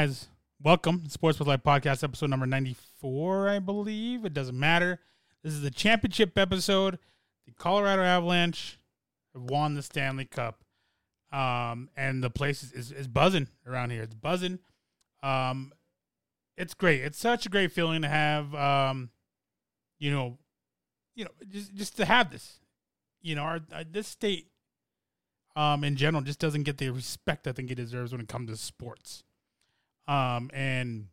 guys? Welcome, Sports with Life podcast, episode number ninety-four, I believe. It doesn't matter. This is the championship episode. The Colorado Avalanche have won the Stanley Cup, um, and the place is, is, is buzzing around here. It's buzzing. Um, it's great. It's such a great feeling to have. Um, you know, you know, just just to have this. You know, our, our this state um, in general just doesn't get the respect I think it deserves when it comes to sports. Um, and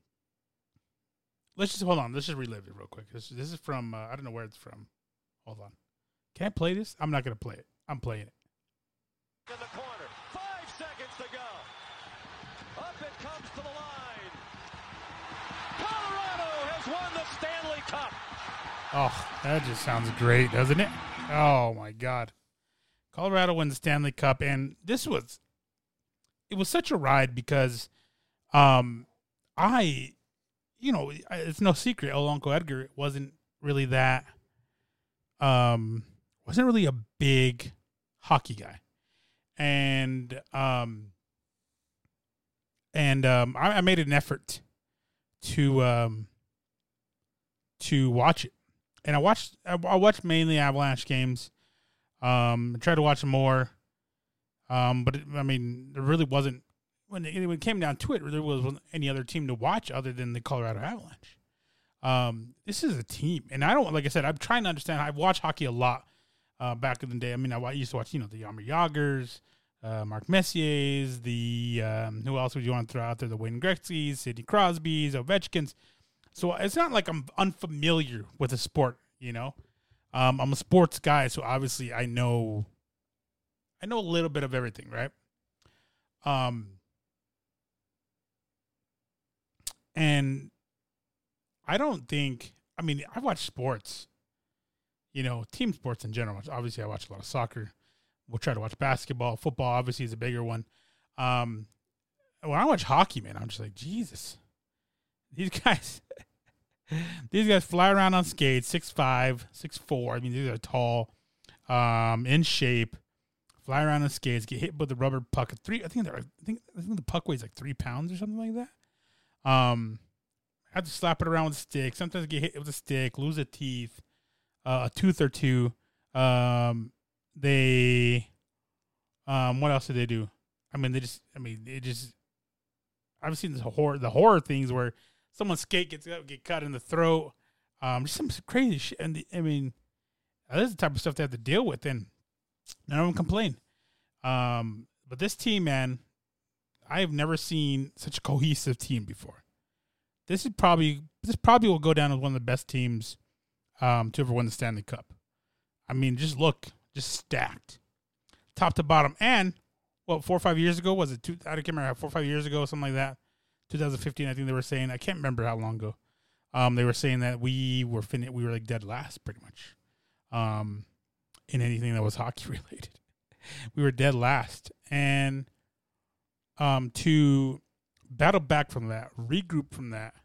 let's just hold on. Let's just relive it real quick. This, this is from uh, I don't know where it's from. Hold on. Can I play this? I'm not gonna play it. I'm playing it. In the corner, five seconds to go. Up it comes to the line. Colorado has won the Stanley Cup. Oh, that just sounds great, doesn't it? Oh my god. Colorado wins the Stanley Cup and this was it was such a ride because um I you know, it's no secret El Uncle Edgar wasn't really that um wasn't really a big hockey guy. And um and um I, I made an effort to um to watch it and I watched I, I watched mainly Avalanche games. Um, I tried to watch more. Um, but it, I mean, there really wasn't when it, when it came down to it. There wasn't any other team to watch other than the Colorado Avalanche. Um, this is a team, and I don't like I said. I'm trying to understand. I've watched hockey a lot uh, back in the day. I mean, I used to watch you know the Jaromir Jagrs, uh, Mark Messier's, the um, who else would you want to throw out there? The Wayne Gretzky's, Sidney Crosby's, Ovechkin's. So it's not like I'm unfamiliar with the sport, you know. Um, I'm a sports guy, so obviously I know, I know a little bit of everything, right? Um, and I don't think. I mean, I watch sports, you know, team sports in general. Obviously, I watch a lot of soccer. We'll try to watch basketball, football. Obviously, is a bigger one. Um, when I watch hockey, man, I'm just like Jesus. These guys, these guys fly around on skates, six five, six four. I mean, these are tall, um, in shape. Fly around on skates, get hit with the rubber puck. Three, I think they're, I think, I think the puck weighs like three pounds or something like that. Um, have to slap it around with a stick. Sometimes get hit with a stick, lose a teeth, uh, a tooth or two. Um, they, um, what else did they do? I mean, they just, I mean, they just. I've seen this horror, the horror things where someone's skate gets get cut in the throat. Um, just some crazy shit. And the, I mean, this is the type of stuff they have to deal with, and none of them complain. Um, but this team, man, I have never seen such a cohesive team before. This is probably this probably will go down as one of the best teams um, to ever win the Stanley Cup. I mean, just look, just stacked, top to bottom. And what four or five years ago was it? Two, I can't remember four or five years ago, something like that. 2015, I think they were saying. I can't remember how long ago. Um, they were saying that we were fin- we were like dead last, pretty much, um, in anything that was hockey related. we were dead last, and um, to battle back from that, regroup from that,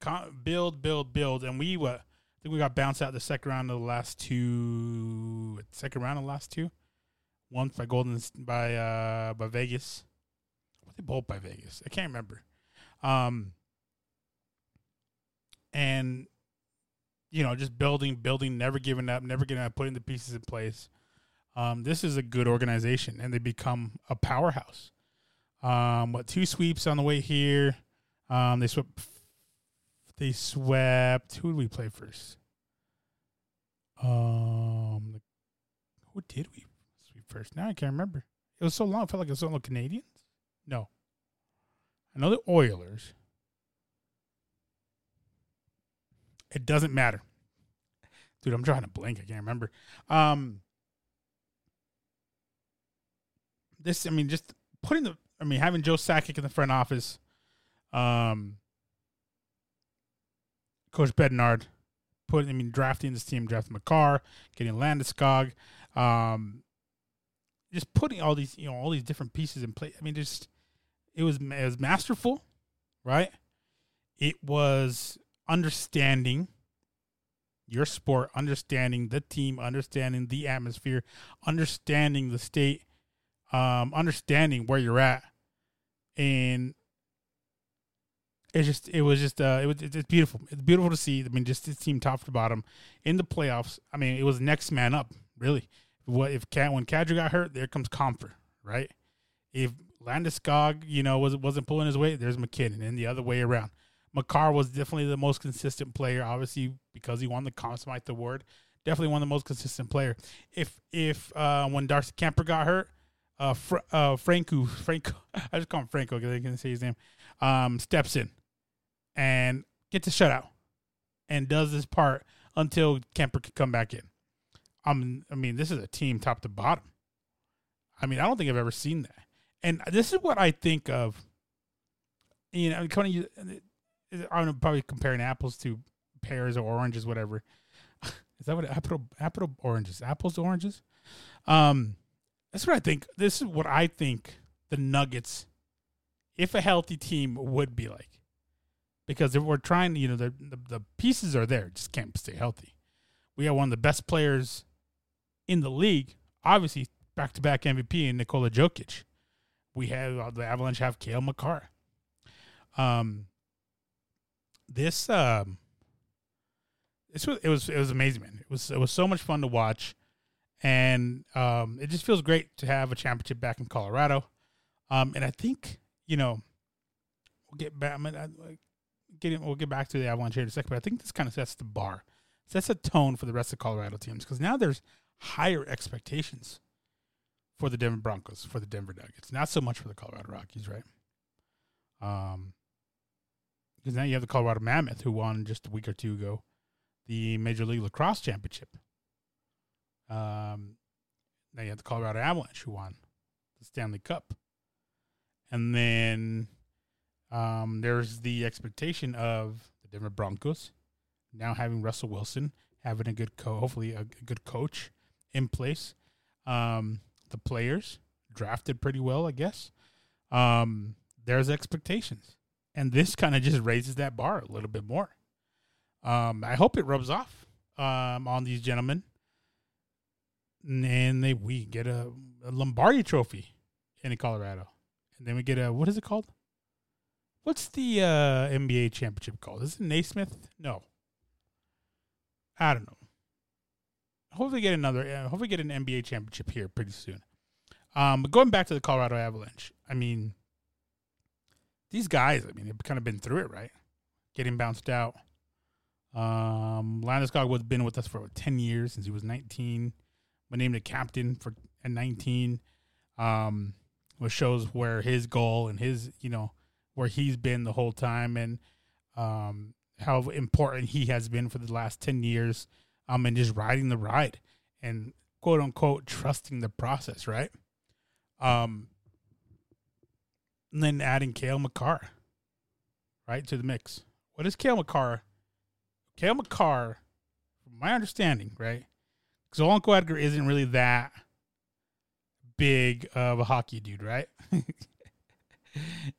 con- build, build, build, and we what? I think we got bounced out the second round of the last two. Second round of the last two. Once by Golden by uh by Vegas. Were they both by Vegas? I can't remember. Um, and you know, just building, building, never giving up, never giving up, putting the pieces in place. Um, this is a good organization, and they become a powerhouse. Um, what two sweeps on the way here? Um, they swept. They swept. Who did we play first? Um, who did we sweep first? Now I can't remember. It was so long. I felt like it was all Canadians. No, I know the Oilers. It doesn't matter. Dude, I'm trying to blink. I can't remember. Um this I mean just putting the I mean having Joe Sakic in the front office, um Coach Bednar putting I mean drafting this team, drafting Makar, getting Landeskog, um just putting all these, you know, all these different pieces in place. I mean just it was it was masterful, right? It was understanding your sport, understanding the team, understanding the atmosphere, understanding the state, um, understanding where you're at, and it's just it was just uh it was it's beautiful. It's beautiful to see. I mean, just this team top to bottom in the playoffs. I mean, it was next man up. Really, what if Cat when Kadri got hurt? There comes Compher, right? If Landeskog, you know, was wasn't pulling his weight, there's MacKinnon, and the other way around. Makar was definitely the most consistent player, obviously because he won the Conn Award. Definitely one of the most consistent player. If if uh, when Darcy Kuemper got hurt, uh, Fr- uh, Franco, Franco, I just call him Franco because I can say his name, um, steps in and gets a shutout and does this part until Kuemper can come back in. Um, I mean, this is a team top to bottom. I mean, I don't think I've ever seen that. And this is what I think of. You know, kind of, I'm probably comparing apples to pears or oranges, whatever. Is that what apple apple oranges? Apples to oranges? Um, that's what I think. This is what I think the Nuggets, if a healthy team, would be like. Because if we're trying, to, you know, the, the the pieces are there, just can't stay healthy. We have one of the best players in the league, obviously back to back MVP in Nikola Jokic. We have uh, the Avalanche have Cale Makar. Um, this um, this was it was it was amazing, man. It was it was so much fun to watch, and um, it just feels great to have a championship back in Colorado. Um, and I think you know we'll get back. I mean, I, like, get we'll get back to the Avalanche here in a second, but I think this kind of sets the bar, sets a tone for the rest of Colorado teams because now there's higher expectations for the Denver Broncos, for the Denver Nuggets, not so much for the Colorado Rockies, right? Um, because now you have the Colorado Mammoth who won just a week or two ago the Major League Lacrosse Championship. Um, now you have the Colorado Avalanche who won the Stanley Cup, and then um, there's the expectation of the Denver Broncos now having Russell Wilson, having a good co, hopefully a, a good coach in place. Um, the players drafted pretty well, I guess. Um, there's expectations, and this kind of just raises that bar a little bit more. Um, I hope it rubs off um, on these gentlemen, and they we get a, a Lombardi Trophy in Colorado, and then we get a what is it called? What's the uh, NBA championship called? Is it Naismith? No, I don't know. Hopefully, get another. Uh, hopefully, get an NBA championship here pretty soon. Um, but going back to the Colorado Avalanche, I mean, these guys. I mean, they've kind of been through it, right? Getting bounced out. Um, Landeskog has been with us for ten years since he was nineteen. Been named a captain for at nineteen. Um, which shows where his goal and his, you know, where he's been the whole time and um, how important he has been for the last 10 years um, and just riding the ride and quote unquote trusting the process, right? Um, and then adding Cale Makar, right, to the mix. What is Cale Makar? Cale Makar, from my understanding, right? Because Uncle Edgar isn't really that big of a hockey dude, right?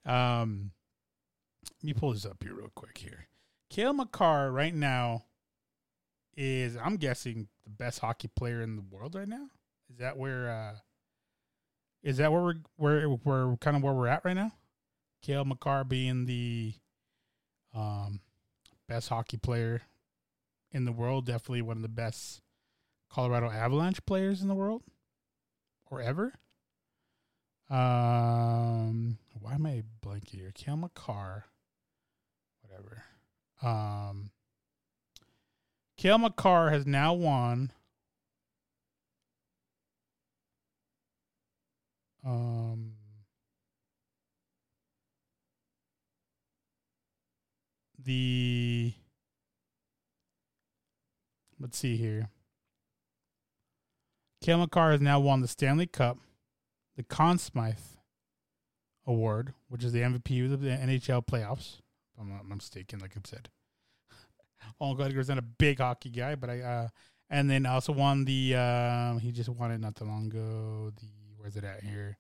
um, let me pull this up here real quick here. Cale Makar right now is, I'm guessing, the best hockey player in the world right now. Is that where? uh Is that where we're where we're kind of where we're at right now? Cale Makar being the um best hockey player in the world, definitely one of the best Colorado Avalanche players in the world or ever. Um, why am I blank here? Cale Makar, whatever. Um, Cale Makar has now won. Um, the let's see here. Cale Makar has now won the Stanley Cup, the Conn Smythe Award, which is the MVP of the NHL playoffs. If I'm not mistaken, like I've said. All Gallagher's not a big hockey guy, but I uh and then also won the uh he just won it not too long ago. The where's it at here?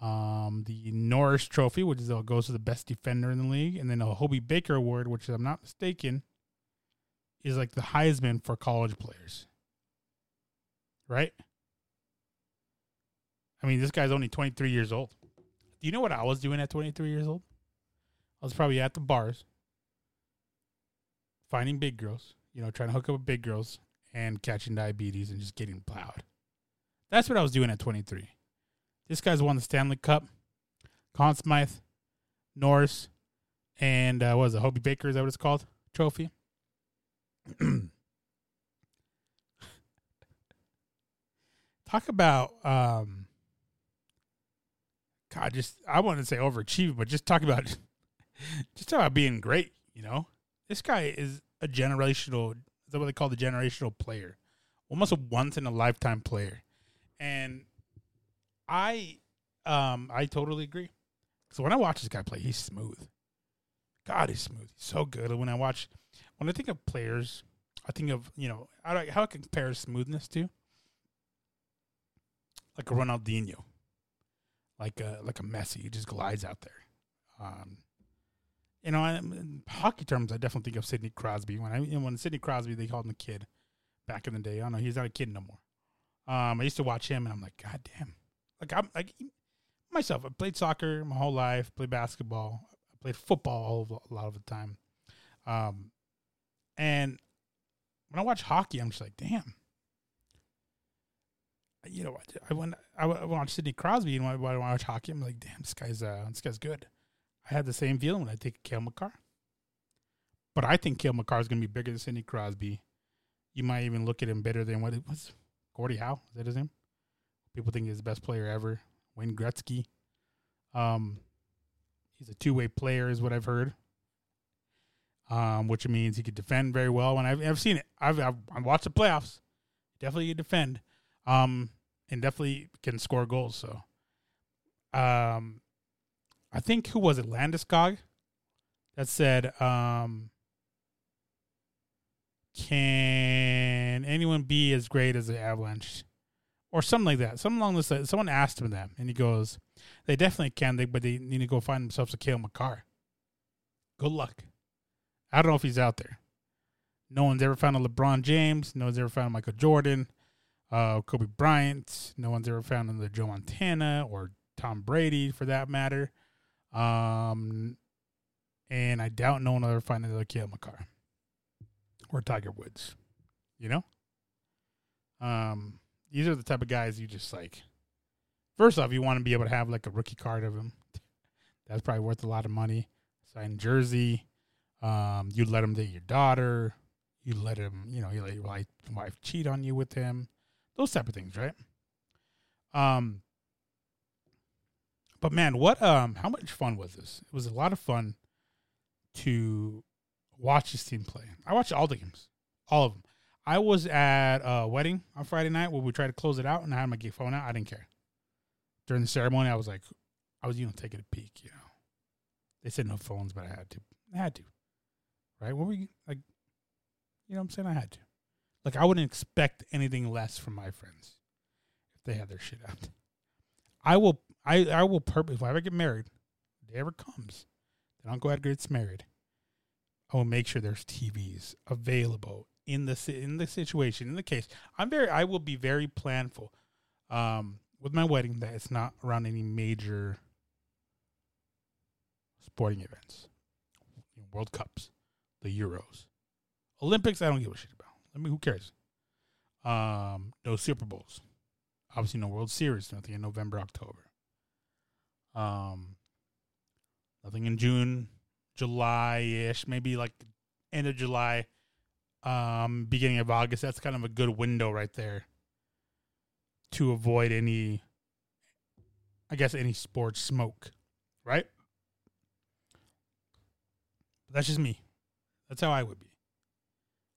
Um the Norris Trophy, which is uh, goes to the best defender in the league, and then a Hobey Baker Award, which if I'm not mistaken, is like the Heisman for college players. Right? I mean, this guy's only 23 years old. Do you know what I was doing at 23 years old? I was probably at the bars, finding big girls, you know, trying to hook up with big girls and catching diabetes and just getting plowed. That's what I was doing at 23. This guy's won the Stanley Cup, Conn Smythe, Norris, and uh, what was it, Hobey Baker? Is that what it's called? Trophy. Talk about um, God, just I want to say overachieving, but just talk about just talk about being great. You know, this guy is a generational. Is that what they call the generational player? Almost a once in a lifetime player, and I, um, I totally agree. So when I watch this guy play, he's smooth. God, he's smooth. He's so good. And when I watch, when I think of players, I think of you know how how I compare smoothness to like a Ronaldinho, like a like a Messi. He just glides out there. Um, you know, in hockey terms, I definitely think of Sidney Crosby. When I when Sidney Crosby, they called him a kid back in the day. I don't know, he's not a kid no more. Um, I used to watch him, and I'm like, God damn! Like I'm like myself. I played soccer my whole life. Played basketball. I played football all of, a lot of the time. Um, and when I watch hockey, I'm just like, damn. You know, I went I watched Sidney Crosby, and when I watch hockey, I'm like, damn, this guy's uh, this guy's good. I had the same feeling when I take Cale Makar. But I think Cale Makar is going to be bigger than Sidney Crosby. You might even look at him better than what it was. Gordie Howe, is that his name? People think he's the best player ever. Wayne Gretzky. Um, he's a two way player, is what I've heard. Um, which means he could defend very well. And I've, I've seen it. I've, I've, watched the playoffs. Definitely defend. Um, and definitely can score goals. So, um, I think who was it, Landeskog, that said, um, "Can anyone be as great as the Avalanche?" Or something like that. Something along this. Someone asked him that, and he goes, "They definitely can, but they need to go find themselves a Cale Makar." Good luck. I don't know if he's out there. No one's ever found a LeBron James. No one's ever found a Michael Jordan, uh, Kobe Bryant. No one's ever found another Joe Montana or Tom Brady, for that matter. Um, and I doubt no one will ever find another Cale Makar or Tiger Woods. You know? Um, these are the type of guys you just like. First off, you want to be able to have like a rookie card of him. That's probably worth a lot of money. Signed jersey. Um, you let him date your daughter. You let him, you know, you let your wife cheat on you with him. Those type of things, right? Um, but man, what um how much fun was this? It was a lot of fun to watch this team play. I watched all the games. All of them. I was at a wedding on Friday night where we tried to close it out and I had my phone out. I didn't care. During the ceremony, I was like I was, you know, taking a peek, you know. They said no phones, but I had to. I had to. Right? What were you like you know what I'm saying? I had to. Like I wouldn't expect anything less from my friends if they had their shit out. I will I I will purpose if I ever get married, if it ever comes, then Uncle Edgar gets married. I will make sure there's TVs available in the in the situation in the case. I'm very I will be very planful um, with my wedding that it's not around any major sporting events, World Cups, the Euros, Olympics. I don't give a shit about. I mean, who cares? Um, no Super Bowls, obviously no World Series. Nothing in November, October. Um, nothing in June, July ish, maybe like end of July, um, beginning of August. That's kind of a good window right there to avoid any, I guess, any sports smoke, right? But that's just me. That's how I would be.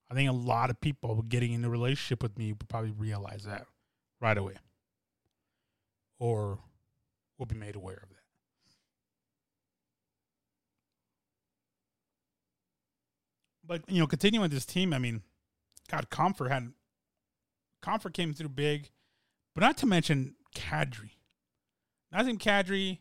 I think a lot of people getting in a relationship with me would probably realize that right away. Or will be made aware of that. But you know, continuing with this team, I mean, God, Compher had Compher came through big, but not to mention Kadri. Nazem Kadri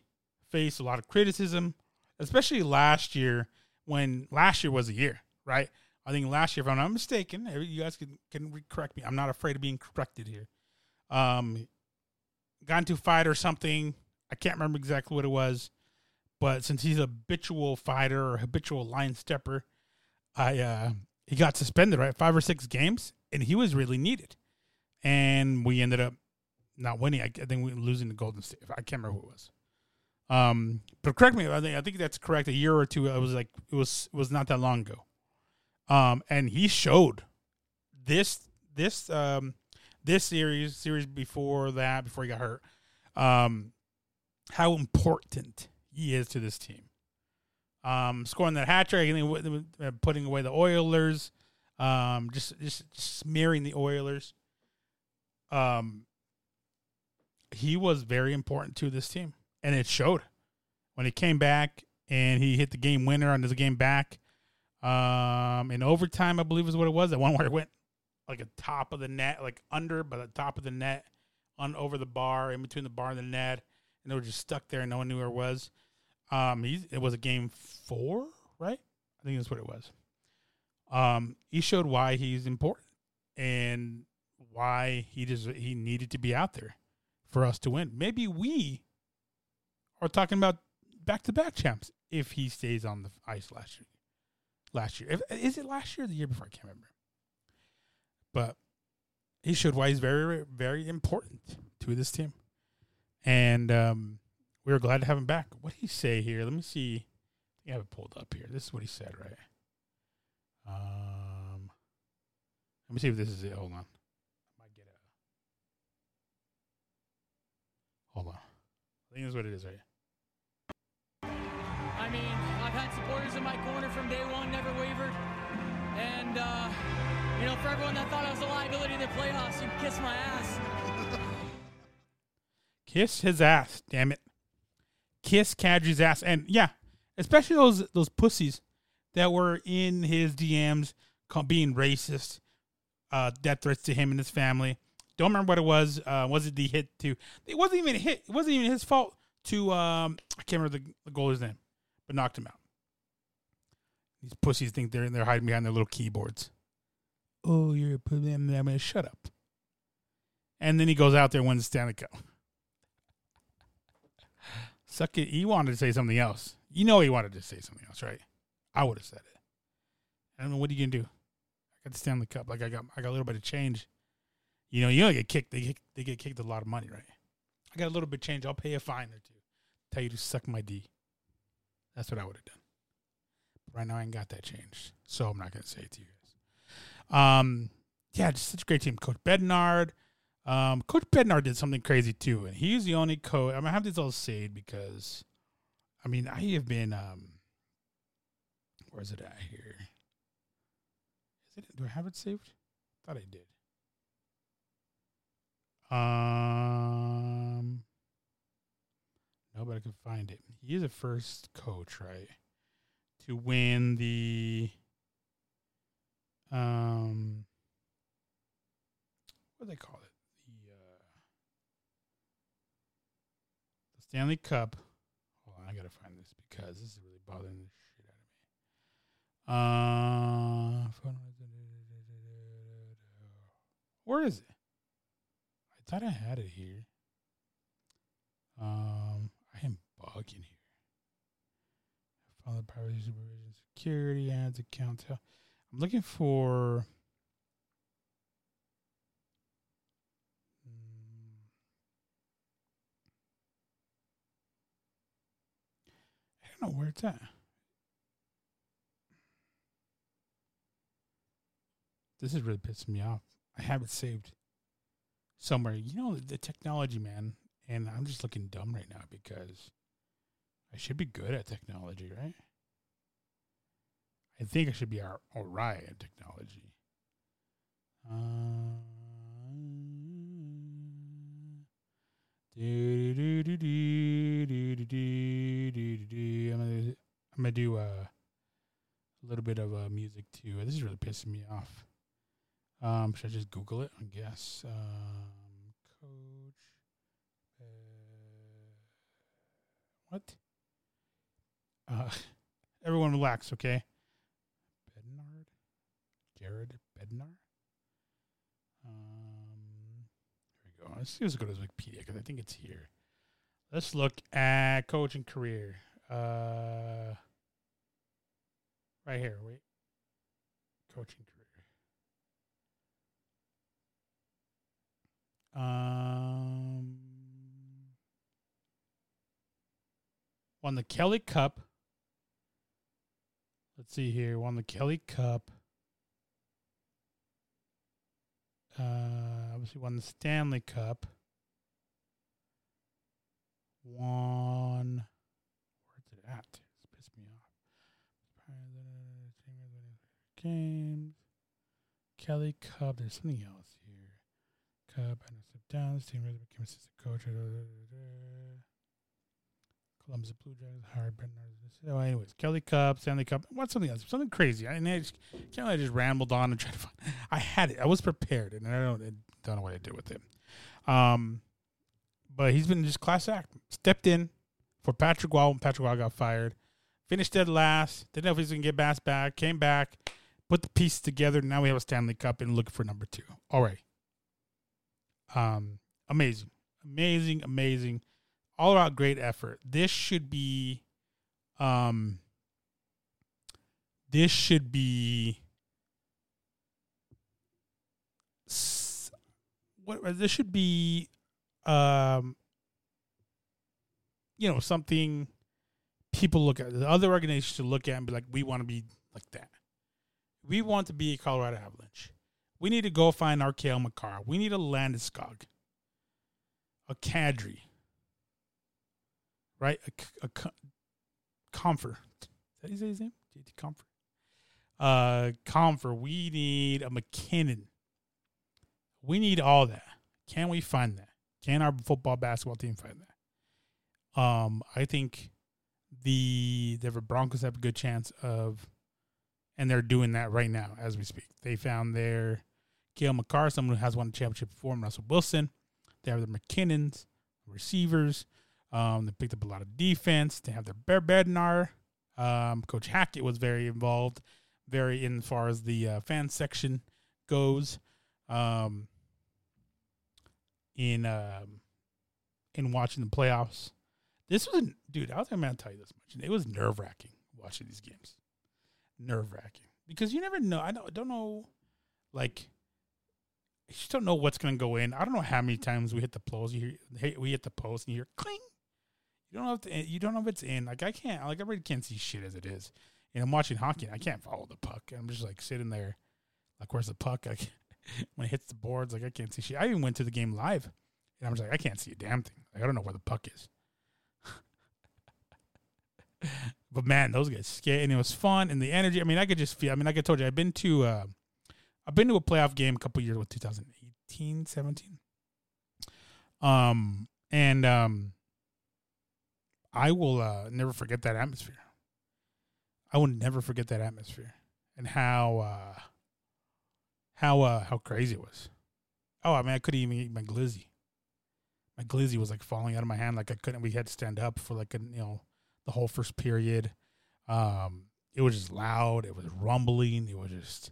faced a lot of criticism, especially last year when last year was a year, right? I think last year, if I'm not mistaken, you guys can can correct me. I'm not afraid of being corrected here. Um, got into fight or something. I can't remember exactly what it was, but since he's a habitual fighter or habitual line stepper, I uh, he got suspended right five or six games, and he was really needed, and we ended up not winning. I, I think we losing to Golden State. I can't remember who it was. Um, but correct me. I think I think that's correct. A year or two. It was like it was it was not that long ago. Um, and he showed this this um this series series before that before he got hurt. Um, how important he is to this team. Um, scoring that hat trick and putting away the Oilers. Um, just, just smearing the Oilers. Um, he was very important to this team, and it showed when he came back and he hit the game winner on his game back. Um, in overtime, I believe is what it was. That one where it went like a top of the net, like under, but the top of the net, on over the bar, in between the bar and the net, and they were just stuck there, and no one knew where it was. Um, it was a game four, right? I think that's what it was. Um, he showed why he's important and why he just he needed to be out there for us to win. Maybe we are talking about back to back champs if he stays on the ice last year. Last year, is it last year or the year before? I can't remember. But he showed why he's very, very important to this team, and um, we were glad to have him back. What did he say here? Let me see. I have it pulled up here. This is what he said, right? Um, let me see if this is it. Hold on. I might get a. Hold on. I think this is what it is, right? I mean, had supporters in my corner from day one, never wavered. And, uh, you know, for everyone that thought I was a liability in the playoffs, you kiss my ass. Kiss his ass, damn it. Kiss Kadri's ass. And yeah, especially those those pussies that were in his DMs being racist, uh, death threats to him and his family. Don't remember what it was. Uh, was it the hit to? It wasn't even a hit. It wasn't even his fault to. Um, I can't remember the, the goaler's name, but knocked him out. These pussies think they're they're hiding behind their little keyboards. Oh, you're a pussy. I'm gonna shut up. And then he goes out there and wins the Stanley Cup. Suck it. He wanted to say something else. You know he wanted to say something else, right? I would have said it. I don't know what are you gonna do. I got the Stanley Cup. Like I got I got a little bit of change. You know, you don't get kicked. They get, they get kicked a lot of money, right? I got a little bit of change. I'll pay a fine or two. Tell you to suck my D. That's what I would have done. Right now I ain't got that change, so I'm not gonna say it to you guys. Um, yeah, just such a great team. Coach Bednar. Um, Coach Bednar did something crazy too, and he's the only coach. I'm gonna have this all saved because, I mean, I have been. Um, where's it at here? Is it? Do I have it saved? Thought I did. Um, no, but I can find it. He is the first coach, right, to win the. Um, what do they call it? the uh, the Stanley Cup. Hold on, I gotta find this because this is really bothering the shit out of me. Uh, where is it? I thought I had it here. Um, I am bugging here. Follow privacy supervision, security ads, account. I'm looking for. Mm. I don't know where it's at. This is really pissing me off. I have it saved somewhere. You know the technology, man, and I'm just looking dumb right now because I should be good at technology, right? I think I should be all right at technology. Uh, I'm gonna do a, a little bit of uh, music too. This is really pissing me off. Um, should I just Google it? I guess. Um, coach. Uh, what? Uh, everyone relax, okay? Bednard? Jared Bednar? Um, here we go. Let's, see, let's go to Wikipedia because I think it's here. Let's look at coaching career. Uh, right here. Wait. Coaching career. Um, won the Kelly Cup. Let's see here. Won the Kelly Cup. Uh, obviously won the Stanley Cup. Won. Where's it at? It's pissed me off. Games. Kelly Cup. There's something else here. Cup. And step down. This team became assistant coach. Columbus Blue hired Brendan. So, anyways, Kelly Cup, Stanley Cup. What's something else? Something crazy. I, I just can't. I just rambled on and tried to find. I had it. I was prepared, and I don't I don't know what I did with it. Um, but he's been just class act. Stepped in for Patrick Roy when Patrick Roy got fired. Finished dead last. Didn't know if he was gonna get Bass back. Came back, put the pieces together. Now we have a Stanley Cup and looking for number two. All right. Um, amazing, amazing, amazing. All around great effort. This should be, um, this should be what this should be um you know something people look at the other organizations should look at and be like we want to be like that. We want to be a colorado avalanche. We need to go find our cale makar we need a landeskog a kadri right a co- compher is that his his name JT compher uh compher we need a mackinnon we need all that can we find that can our football basketball team find that? Um, I think the the Broncos have a good chance of, and they're doing that right now as we speak. They found their Cale Makar, someone who has won a championship before, Russell Wilson. They have their MacKinnons, receivers. Um, they picked up a lot of defense. They have their Bear Bednar. Um, Coach Hackett was very involved, very in as far as the uh, fan section goes. Um, in um in watching the playoffs. This was dude, I was gonna tell you this much. It was nerve wracking watching these games. Nerve wracking. Because you never know. I don't don't know like you just don't know what's gonna go in. I don't know how many times we hit the post. You hear we hit the post and you hear cling. You don't know if the, you don't know if it's in. Like I can't like I really can't see shit as it is. And I'm watching hockey I can't follow the puck. I'm just like sitting there like where's the puck? Like when it hits the boards, like I can't see shit. I even went to the game live, and I'm just like, I can't see a damn thing. Like I don't know where the puck is. but man, those guys skate, and it was fun, and the energy. I mean, I could just feel. I mean, like I told you, I've been to, uh, I've been to a playoff game a couple years with 2018, 17. Um, and um, I will uh, never forget that atmosphere. I will never forget that atmosphere and how. Uh, how uh how crazy it was. Oh, I mean, I couldn't even eat my glizzy. My glizzy was like falling out of my hand, like I couldn't. We had to stand up for like a you know the whole first period. Um, it was just loud. It was rumbling. It was just.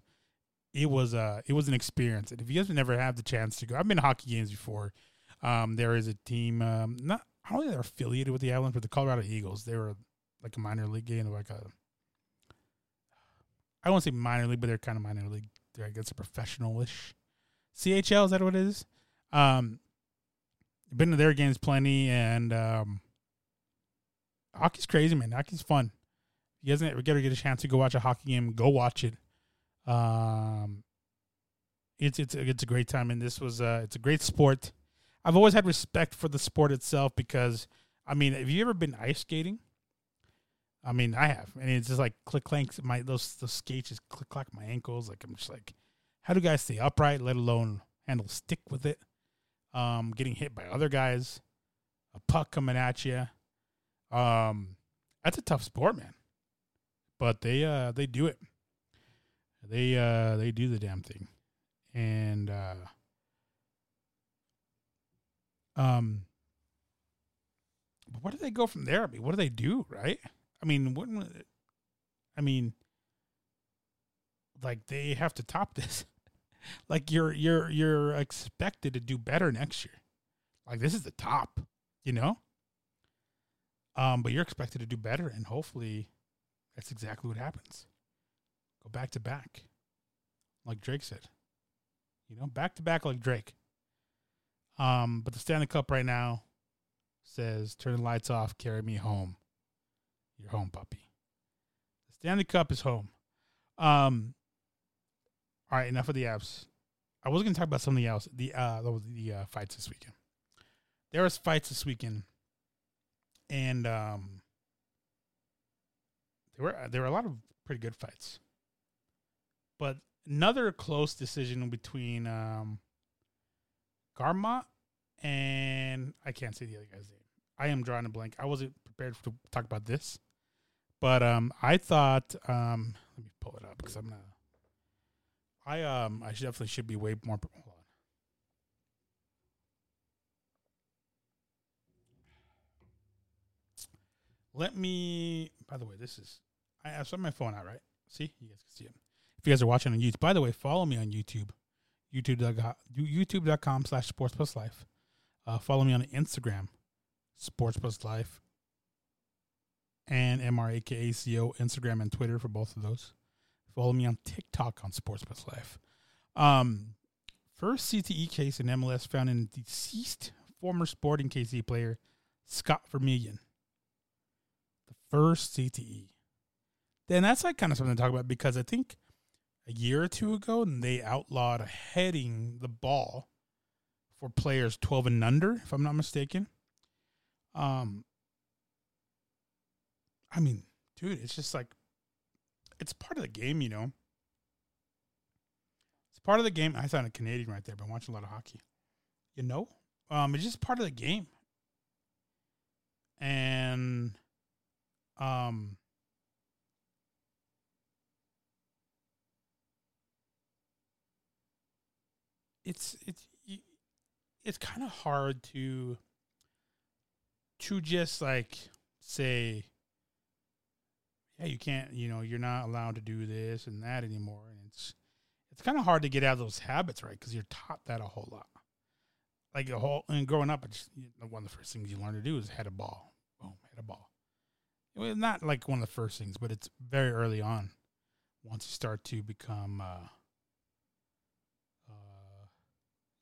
It was a. it was an experience, and if you guys have never had the chance to go, I've been to hockey games before. Um, there is a team, um, not I don't think they're affiliated with the Avalanche, but the Colorado Eagles. They were like a minor league game, like a. I won't say minor league, but they're kind of minor league I guess a professional-ish. CHL is that what it is? Um, been to their games plenty, and um, hockey's crazy, man. Hockey's fun. If you guys ever get a chance to go watch a hockey game, go watch it. Um, it's it's it's a great time, and this was uh, it's a great sport. I've always had respect for the sport itself because, I mean, have you ever been ice skating? I mean, I have, and it's just like click clanks. My those those skates just click clack my ankles. Like I'm just like, how do guys stay upright, let alone handle stick with it? Um, getting hit by other guys, a puck coming at you. Um, that's a tough sport, man. But they uh they do it. They uh they do the damn thing, and uh, um, but where do they go from there? I mean, what do they do, right? I mean, wouldn't I mean, like they have to top this. like you're you're you're expected to do better next year. Like this is the top, you know. Um, but you're expected to do better, and hopefully, that's exactly what happens. Go back to back, like Drake said. You know, back to back like Drake. Um, but the Stanley Cup right now says, "Turn the lights off, carry me home." You're home, puppy. The Stanley Cup is home. Um. All right, enough of the apps. I was going to talk about something else. The uh, the uh, fights this weekend. There was fights this weekend, and um, there were there were a lot of pretty good fights. But another close decision between um, Gamrot and I can't say the other guy's name. I am drawing a blank. I wasn't prepared to talk about this, but um, I thought um, let me pull it up because I'm not. I um I definitely should be way more. Hold on. Let me. By the way, this is I have some my phone out right. See, you guys can see it. If you guys are watching on YouTube, by the way, follow me on YouTube. YouTube.com, slash Sports Plus Life. Uh, follow me on Instagram, Sports Plus Life, and MRAKACO, Instagram and Twitter for both of those. Follow me on TikTok on Sports Plus Life. Um, first CTE case in MLS found in deceased former Sporting KC player Scott Vermillion. The first CTE. Then that's like kind of something to talk about because I think a year or two ago and they outlawed heading the ball for players 12 and under, if I'm not mistaken. Um, I mean, dude, it's just like it's part of the game, you know. It's part of the game. I sound a Canadian right there, but I'm watching a lot of hockey. You know, um, it's just part of the game, and um, it's it's it's kind of hard to to just like say yeah you can't you know you're not allowed to do this and that anymore. And it's it's kind of hard to get out of those habits right? Because you're taught that a whole lot. Like a whole and growing up it's one of the first things you learn to do is head a ball. Boom head a ball. Well, not like one of the first things but it's very early on once you start to become uh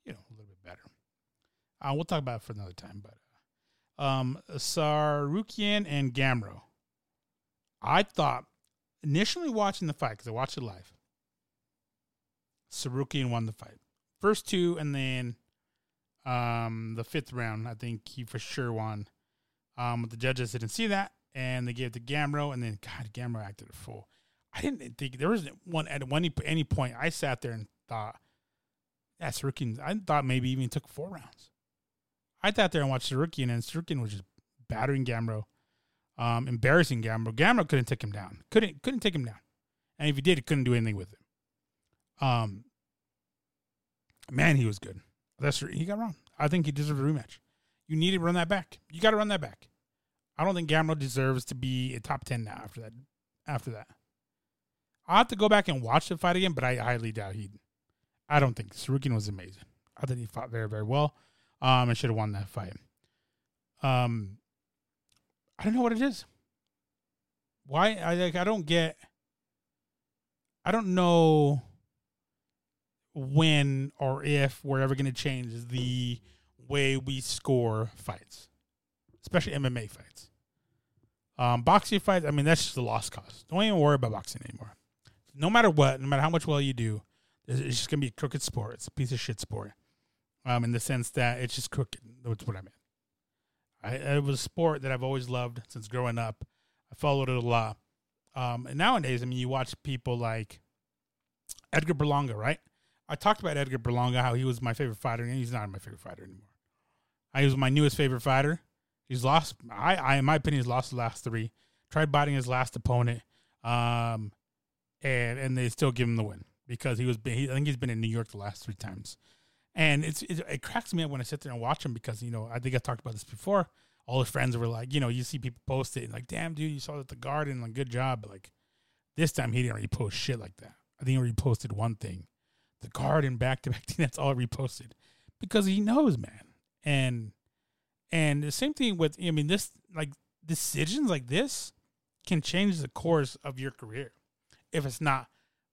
you know, a little bit better. Uh, we'll talk about it for another time, but uh, um, Tsarukyan and Gamrot. I thought initially watching the fight because I watched it live. Tsarukyan won the fight, first two, and then um, the fifth round. I think he for sure won. Um, but the judges didn't see that, and they gave it to Gamrot, and then God, Gamrot acted a fool. I didn't think there was one at one any point. I sat there and thought yeah, Tsarukyan." I thought maybe even took four rounds. I sat there and watched Tsarukyan, and Tsarukyan was just battering Gamrot, um, embarrassing Gamrot. Gamrot couldn't take him down. Couldn't couldn't take him down, and if he did, he couldn't do anything with him. Um, man, he was good. That's he got wrong. I think he deserves a rematch. You need to run that back. You got to run that back. I don't think Gamrot deserves to be a top ten now after that. After that, I'll have to go back and watch the fight again, but I highly doubt he'd I don't think Tsarukyan was amazing. I think he fought very, very well. Um, and should have won that fight. Um, I don't know what it is. Why I like I don't get. I don't know when or if we're ever going to change the way we score fights, especially MMA fights. Um, boxing fights, I mean, that's just a lost cause. Don't even worry about boxing anymore. No matter what, no matter how much well you do, it's just gonna be a crooked sport. It's a piece of shit sport. Um, in the sense that it's just crooked. That's what I meant. I, it was a sport that I've always loved since growing up. I followed it a lot. Um, and nowadays, I mean, you watch people like Edgar Berlanga, right? I talked about Edgar Berlanga, how he was my favorite fighter, and he's not my favorite fighter anymore. He was my newest favorite fighter. He's lost. I, I, in my opinion, he's lost the last three. Tried biting his last opponent, um, and and they still give him the win because he was. He, I think he's been in New York the last three times, and it's it, it cracks me up when I sit there and watch him because you know I think I talked about this before. All his friends were like, you know, you see people post it and like, damn, dude, you saw it at the Garden, like, good job. But like, this time he didn't repost shit like that. I think he reposted one thing, the Garden back to back. That's all he reposted because he knows, man. And and the same thing with, I mean, this like decisions like this can change the course of your career if it's not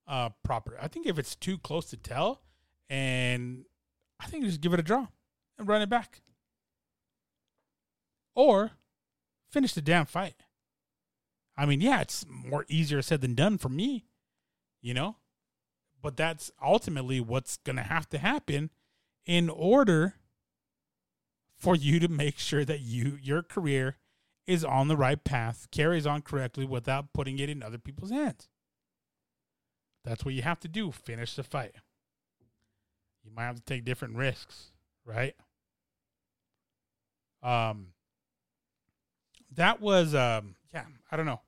uh, proper. I think if it's too close to tell, and I think you just give it a draw and run it back, or finish the damn fight. I mean, yeah, it's more easier said than done for me, you know, but that's ultimately what's going to have to happen in order for you to make sure that you your career is on the right path, carries on correctly without putting it in other people's hands. That's what you have to do. Finish the fight. You might have to take different risks, right? Um, that was um, yeah. I don't know.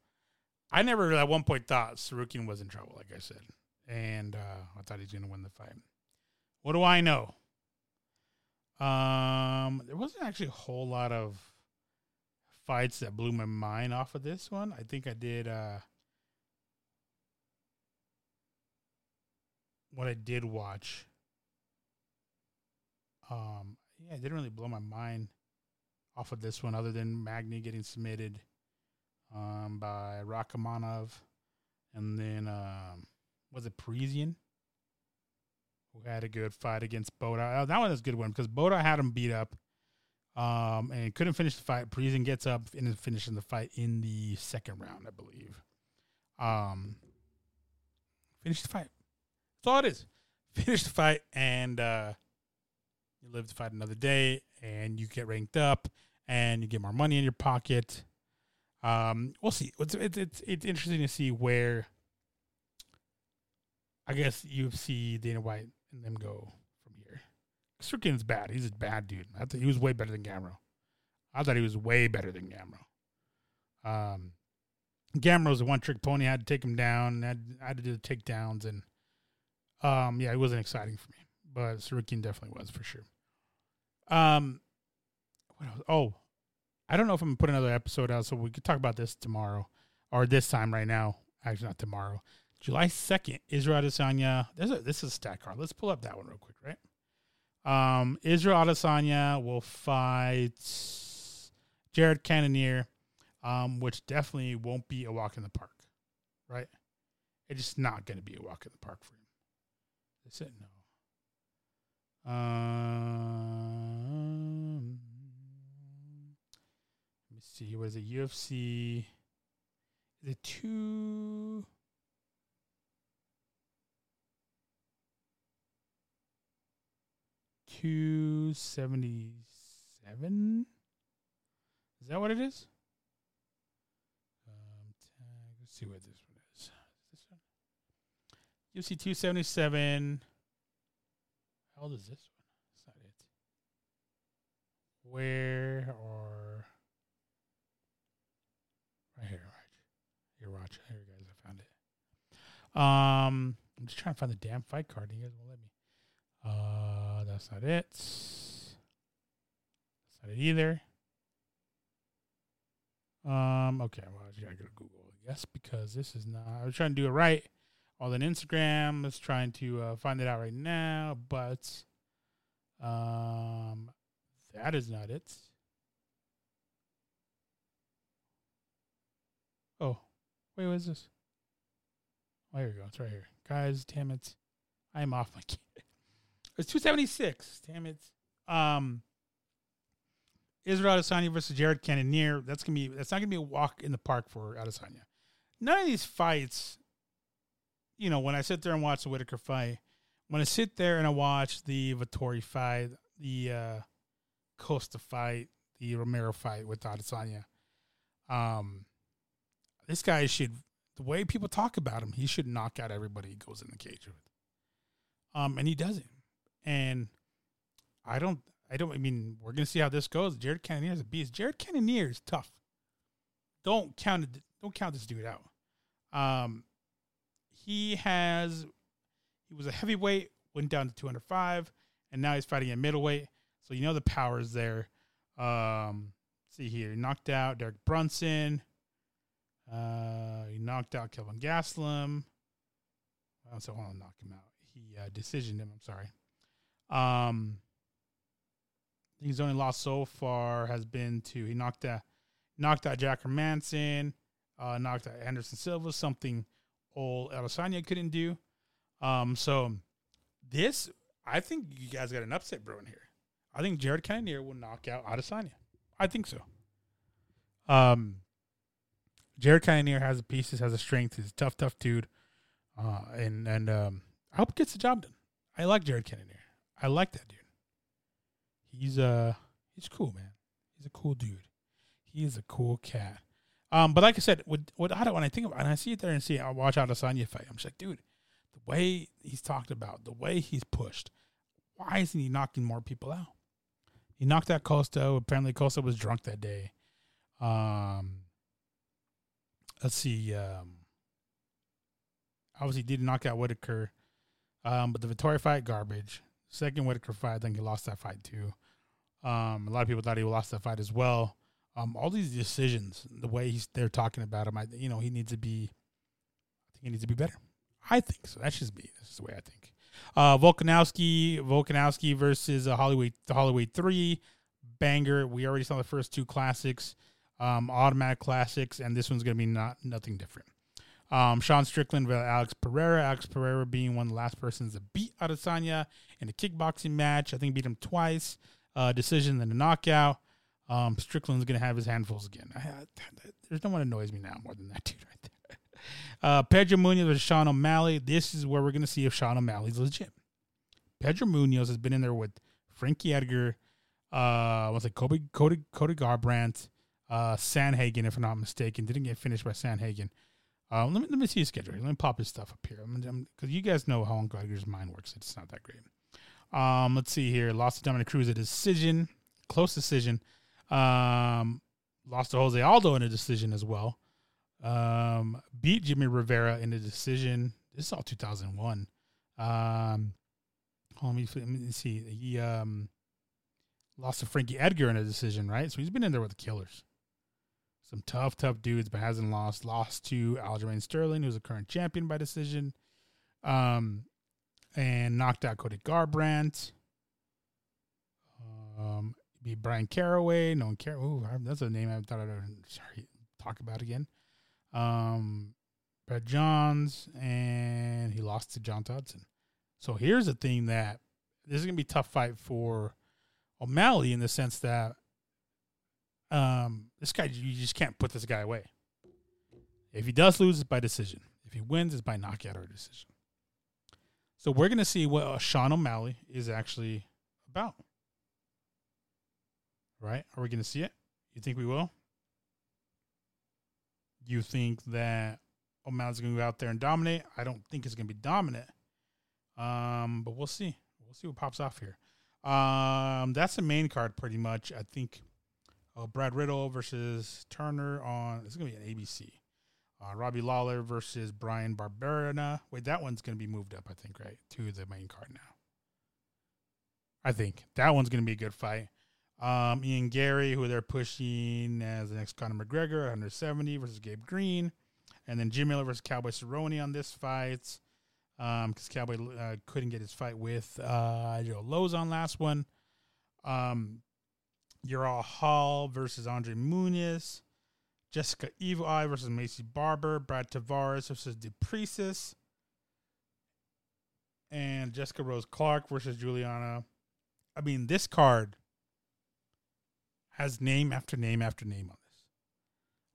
I never at one point thought Tsarukyan was in trouble, like I said, and uh, I thought he's going to win the fight. What do I know? Um, there wasn't actually a whole lot of fights that blew my mind off of this one. I think I did. Uh, what I did watch. Um, yeah, it didn't really blow my mind off of this one, other than Magny getting submitted um, by Rakhmonov, and then um, was it Parisian who had a good fight against Boda. Uh, that one was a good one because Boda had him beat up um, and couldn't finish the fight. Parisian gets up and finishes the fight in the second round, I believe. Um, finished the fight. That's all it is. Finish the fight and uh, you live to fight another day and you get ranked up and you get more money in your pocket. Um, we'll see. It's, it's it's it's interesting to see where I guess you UFC Dana White and them go from here. Strickland's bad. He's a bad dude. I thought he was way better than Gamrot. I thought he was way better than Gamrot. Um, Gamrot's a one trick pony. I had to take him down. I had, I had to do the takedowns, and um, yeah, it wasn't exciting for me. But Tsarukyan definitely was for sure. Um, what else? Oh, I don't know if I'm gonna put another episode out, so we could talk about this tomorrow or this time right now. Actually, not tomorrow. July second, Israel Adesanya. There's a this is a stat card. Let's pull up that one real quick, right? Um, Israel Adesanya will fight Jared Cannonier, um, which definitely won't be a walk in the park, right? It's just not going to be a walk in the park for him. Is it no? Um, let me see. What is it? UFC. Is it two? Two seventy seven. Is that what it is? Um. Let's see what this one is. Is this one? UFC two seventy seven. How old is this one? That's not it. Where or right here, right here, watch. Here, guys, I found it. Um, I'm just trying to find the damn fight card. You guys won't let me. Uh, that's not it. That's not it either. Um, okay, well, I gotta Google, I guess, because this is not. I was trying to do it right on Instagram. is trying to uh, find it out right now, but um, that is not it. Oh, wait, what is this? Oh, here we go. It's right here, guys. Damn it, I am off my game. It's two seventy six. Damn it. Um, Israel Adesanya versus Jared Cannonier. That's gonna be. That's not gonna be a walk in the park for Adesanya. None of these fights you know, when I sit there and watch the Whittaker fight, when I sit there and I watch the Vettori fight, the uh, Costa fight, the Romero fight with Adesanya, um, this guy should, the way people talk about him, he should knock out everybody he goes in the cage with. Um, and he doesn't. And I don't, I don't, I mean, we're to see how this goes. Jared Cannonier is a beast. Jared Cannonier is tough. Don't count it, don't count this dude out. Um, he has he was a heavyweight, went down to 205, and now he's fighting at middleweight. So you know the power is there. Um, see here, he knocked out Derek Brunson. Uh, he knocked out Kelvin Gastelum. I also want to knock him out. He uh, decisioned him. I'm sorry. Um, his only loss so far has been to he knocked out knocked out Jack Manson, uh, knocked out Anderson Silva, something old Adesanya couldn't do. Um, so this, I think you guys got an upset brewing here. I think Jared Cannonier will knock out Adesanya. I think so. Um, Jared Cannonier has the pieces, has the strength. He's a tough, tough dude. Uh, and and um, I hope he gets the job done. I like Jared Cannonier. I like that dude. He's uh he's cool, man. He's a cool dude. He is a cool cat. Um, but like I said, I don't when I think about and I see it there and see I watch Adesanya fight, I'm just like, dude, the way he's talked about, the way he's pushed, why isn't he knocking more people out? He knocked out Costa. Apparently, Costa was drunk that day. Um, let's see. Um, obviously, did knock out Whittaker. Um, but the Vettori fight, garbage. Second Whittaker fight, I think he lost that fight too. Um, a lot of people thought he lost that fight as well. Um, all these decisions, the way he's they're talking about him, I, you know, he needs to be. I think he needs to be better. I think so. That's just me. That's the way I think. Uh, Volkanovski, Volkanovski versus uh, the Holloway three banger. We already saw the first two classics, um, automatic classics, and this one's gonna be not nothing different. Um, Sean Strickland versus Alex Pereira. Alex Pereira being one of the last persons to beat Adesanya in a kickboxing match. I think beat him twice. Uh, decision then a knockout. Um, Strickland's gonna have his handfuls again. I, I, there's no one annoys me now more than that dude right there. Uh, Pedro Munhoz versus Sean O'Malley. This is where we're gonna see if Sean O'Malley's legit. Pedro Munhoz has been in there with Frankie Edgar, uh, what's it, Kobe, Cody, Cody Garbrandt, uh, Sandhagen, if I'm not mistaken. Didn't get finished by Sandhagen. Uh, let me let me see his schedule. Let me pop his stuff up here. Because you guys know how Uncle Edgar's mind works. It's not that great. Um, let's see here. Lost to Dominick Cruz a decision, close decision. Um, lost to Jose Aldo in a decision as well. Um, beat Jimmy Rivera in a decision. This is all 2001. Um, let me, let me see. He um, lost to Frankie Edgar in a decision, right? So he's been in there with the killers. Some tough, tough dudes, but hasn't lost. Lost to Aljamain Sterling, who's a current champion by decision. Um, and knocked out Cody Garbrandt. Um, beat Bryan Caraway. No one care. Ooh, that's a name I thought I'd sorry talk about again. Um, Brett Johns, and he lost to John Dodson. So here's the thing that this is gonna be a tough fight for O'Malley in the sense that um, this guy you just can't put this guy away. If he does lose, it's by decision. If he wins, it's by knockout or decision. So we're gonna see what uh, Sean O'Malley is actually about. Right? Are we gonna see it? You think we will? You think that O'Malley's gonna go out there and dominate? I don't think it's gonna be dominant. Um, but we'll see. We'll see what pops off here. Um, that's the main card pretty much. I think uh, Brad Riddell versus Turner on it's gonna be an ABC. Uh, Robbie Lawler versus Bryan Barberena. Wait, that one's going to be moved up, I think, right? To the main card now. I think that one's going to be a good fight. Um, Ian Garry, who they're pushing as the next Conor McGregor, 170 versus Gabe Green. And then Jim Miller versus Cowboy Cerrone on this fight. Because um, Cowboy uh, couldn't get his fight with uh, Joe Lauzon last one. Um, Uriah Hall versus Andre Muniz. Jessica Evil Eye versus Maycee Barber, Brad Tavares versus Du Plessis, and Jessica Rose Clark versus Juliana. I mean, this card has name after name after name on this.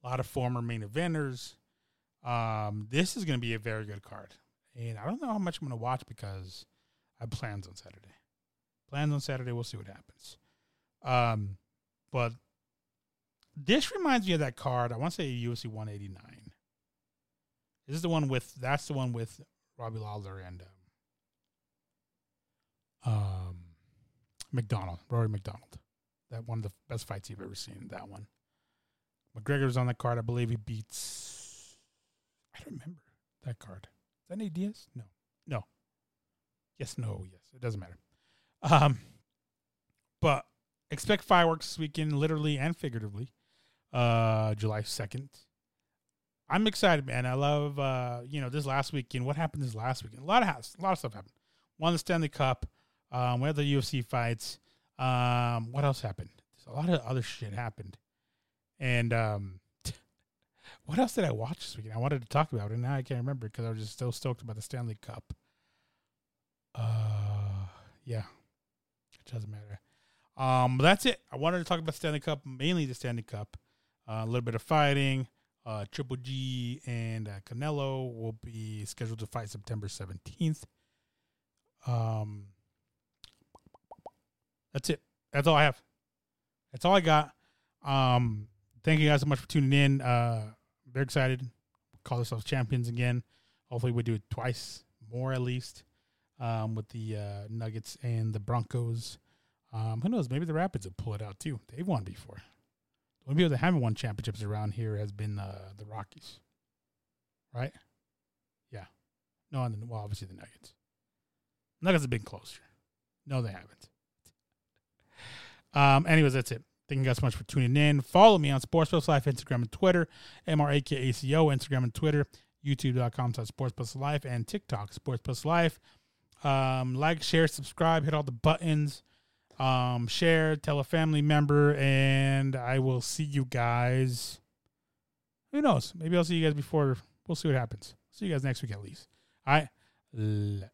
A lot of former main eventers. Um, this is going to be a very good card, and I don't know how much I'm going to watch because I have plans on Saturday. Plans on Saturday. We'll see what happens. Um, but this reminds me of that card. I want to say UFC 189. This is the one with that's the one with Robbie Lawler and um, um MacDonald, Rory MacDonald. That one of the best fights you've ever seen. That one. McGregor's on that card. I believe he beats. I don't remember that card. Is that Nate Diaz? No, no. Yes, no, yes. It doesn't matter. Um, but expect fireworks this weekend, literally and figuratively uh, July 2nd. I'm excited, man. I love, uh, you know, this last weekend. What happened this last weekend? A lot of house, a lot of stuff happened. Won the Stanley Cup. Um, we had the UFC fights. Um, what else happened? There's a lot of other shit happened, And um, what else did I watch this weekend? I wanted to talk about it, and now I can't remember because I was just so stoked about the Stanley Cup. Uh, yeah, it doesn't matter. Um, that's it. I wanted to talk about Stanley Cup, mainly the Stanley Cup. Uh, a little bit of fighting. Uh, Triple G and uh, Canelo will be scheduled to fight September seventeenth. Um, that's it. That's all I have. That's all I got. Um, thank you guys so much for tuning in. Uh, very excited. Call ourselves champions again. Hopefully, we do it twice more at least. Um, with the uh, Nuggets and the Broncos. Um, who knows? Maybe the Rapids will pull it out too. They've won before. The only people that haven't won championships around here has been uh, the Rockies, right? Yeah. No, and then, well, obviously the Nuggets. Nuggets have been closer. No, they haven't. Um. Anyways, that's it. Thank you guys so much for tuning in. Follow me on Sports Plus Life, Instagram and Twitter, M R A K A C O, Instagram and Twitter, YouTube.com slash Sports Plus Life, and TikTok, Sports Plus Life. Um, like, share, subscribe, hit all the buttons. Um, share, tell a family member, and I will see you guys. Who knows? Maybe I'll see you guys before. We'll see what happens. See you guys next week at least. All right.